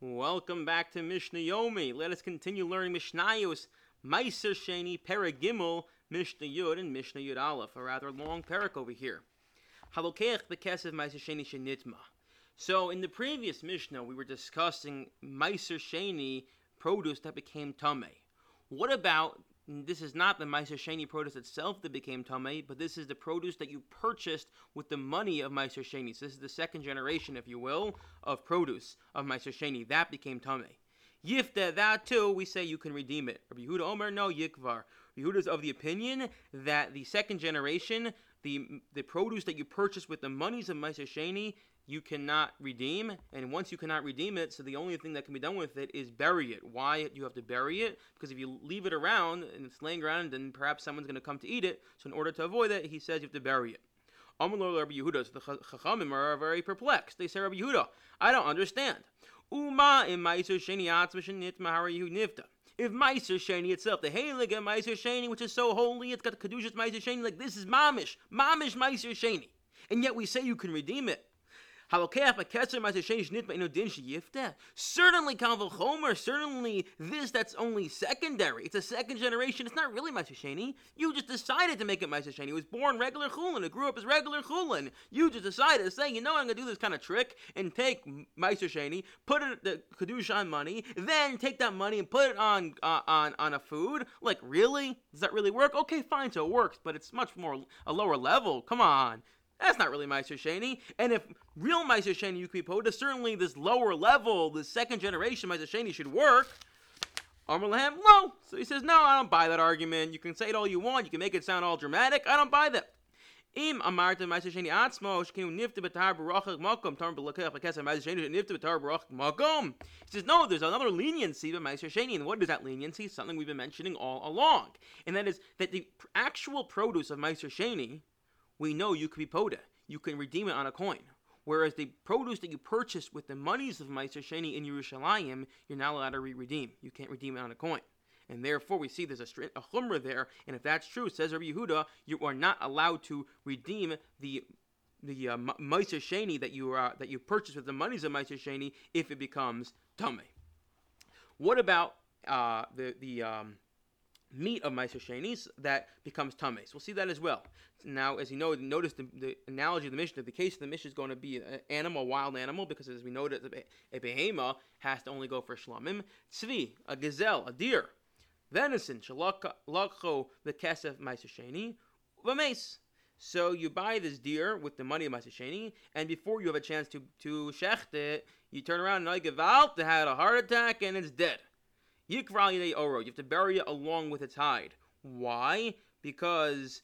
Welcome back to Mishnah Yomi. Let us continue learning Mishnayos, Meiser Sheni, Perek Gimmel, Mishnah Yud, and Mishnah Yud Aleph. A rather long perek over here. Halokeach bekesef Meiser Sheni shenitma. So in the previous Mishnah, we were discussing Meiser Sheni produce that became Tameh. What about this is not the Meiser Sheni produce itself that became Tameh, but this is the produce that you purchased with the money of Meiser Sheni. So this is the second generation, if you will, of produce of Meiser Sheni. That became Tameh. Yifta, that too, we say you can redeem it. Rabbi Yehuda Omer, no, Yikvar. Yehuda is of the opinion that the second generation, the the produce that you purchased with the monies of Meiser Sheni, you cannot redeem. And once you cannot redeem it, so the only thing that can be done with it is bury it. Why you have to bury it? Because if you leave it around and it's laying around, then perhaps someone's going to come to eat it. So in order to avoid that, he says you have to bury it. Amalur Rabbi Yehuda, so the Chachamim are very perplexed. They say, Rabbi Yehuda, I don't understand. Uma Sheni Nifta. If Meiser Sheni itself, the Halig Meiser Sheni, which is so holy, it's got the Kedushas Meiser Sheni, like this is Mamish, Mamish Meiser Sheni. And yet we say you can redeem it. Certainly, Kal v'chomer, certainly this that's only secondary. It's a second generation. It's not really Ma'aseh You just decided to make it Ma'aseh It was born regular Chulin. It grew up as regular Chulin. You just decided to say, you know, I'm going to do this kind of trick and take Ma'aseh put it the Kedusha on money, then take that money and put it on uh, on on a food. Like, really? Does that really work? Okay, fine, so it works, but it's much more a lower level. Come on. That's not really Meiser Sheni. And if real you could be Poda, certainly this lower level, the second generation Meiser Sheni should work. Amr Lahem, no. So he says, no, I don't buy that argument. You can say it all you want. You can make it sound all dramatic. I don't buy that. Im amarta meiser sheni atzmo shkinu nifta betar barachak makom tarm belakach lekesa meiser sheni nifta betar. He says no, there's another leniency of meiser sheni, and what is that leniency? Something we've been mentioning all along, and that is that the actual produce of meiser sheni we know you could be poda. You can redeem it on a coin. Whereas the produce that you purchased with the monies of Meiser Sheni in Yerushalayim, you're not allowed to re-redeem. You can't redeem it on a coin. And therefore, we see there's a, a chumrah there. And if that's true, says Rabbi Yehuda, you are not allowed to redeem the the uh, Meiser Sheni that you uh, that you purchased with the monies of Meiser Sheni if it becomes Tameh. What about uh, the the um, meat of Meiser Shenis that becomes Tames. We'll see that as well. Now, as you know, notice the, the analogy of the Mishnah. The case of the Mishnah is going to be an animal, wild animal, because as we know, that a behema has to only go for shlamim. Tzvi, a gazelle, a deer. Venison, shalakho, the kesef Meiser Sheni, v'mes. So you buy this deer with the money of Meiser Sheni, and before you have a chance to to shecht it, you turn around and I give out, they had a heart attack and it's dead. Yikral oro. You have to bury it along with its hide. Why? Because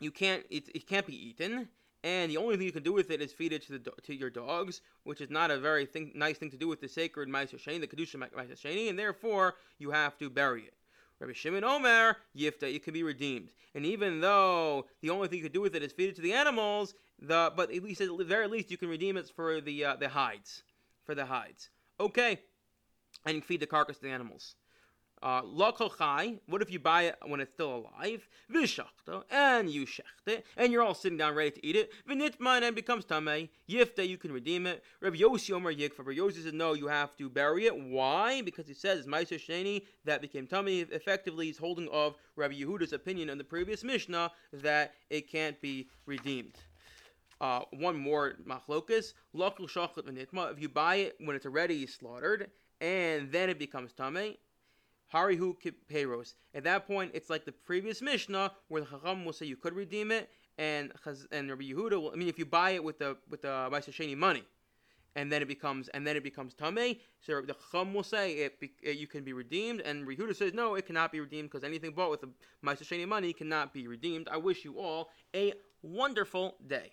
you can't. It, it can't be eaten, and the only thing you can do with it is feed it to the to your dogs, which is not a very thing, nice thing to do with the sacred Ma'aser Sheni, the kedusha Ma'aser Sheni, and therefore you have to bury it. Rabbi Shimon Omer, Yifta, it can be redeemed. And even though the only thing you can do with it is feed it to the animals, the but at least at the very least you can redeem it for the uh, the hides, for the hides. Okay, and you feed the carcass to the animals. Uh, what if you buy it when it's still alive? Vishachta, and you shecht it, and you're all sitting down ready to eat it. Vinitman, and becomes tamei. Yifta, you can redeem it. Rabbi Yossi Omer Yikfa. Rabbi Yossi says, no, you have to bury it. Why? Because he says, Meiser Sheni, that became Tameh. Effectively, he's holding of Rabbi Yehuda's opinion in the previous Mishnah that it can't be redeemed. Uh, one more machlokas. If you buy it when it's already slaughtered, and then it becomes tame. Harihu Peiros. At that point, it's like the previous Mishnah, where the Chacham will say you could redeem it, and and Rabbi Yehuda will. I mean, if you buy it with the with the Sheni money, and then it becomes and then it becomes Tameh, so the Chacham will say it, it, you can be redeemed, and Yehuda says no, it cannot be redeemed because anything bought with the Sheni money cannot be redeemed. I wish you all a wonderful day.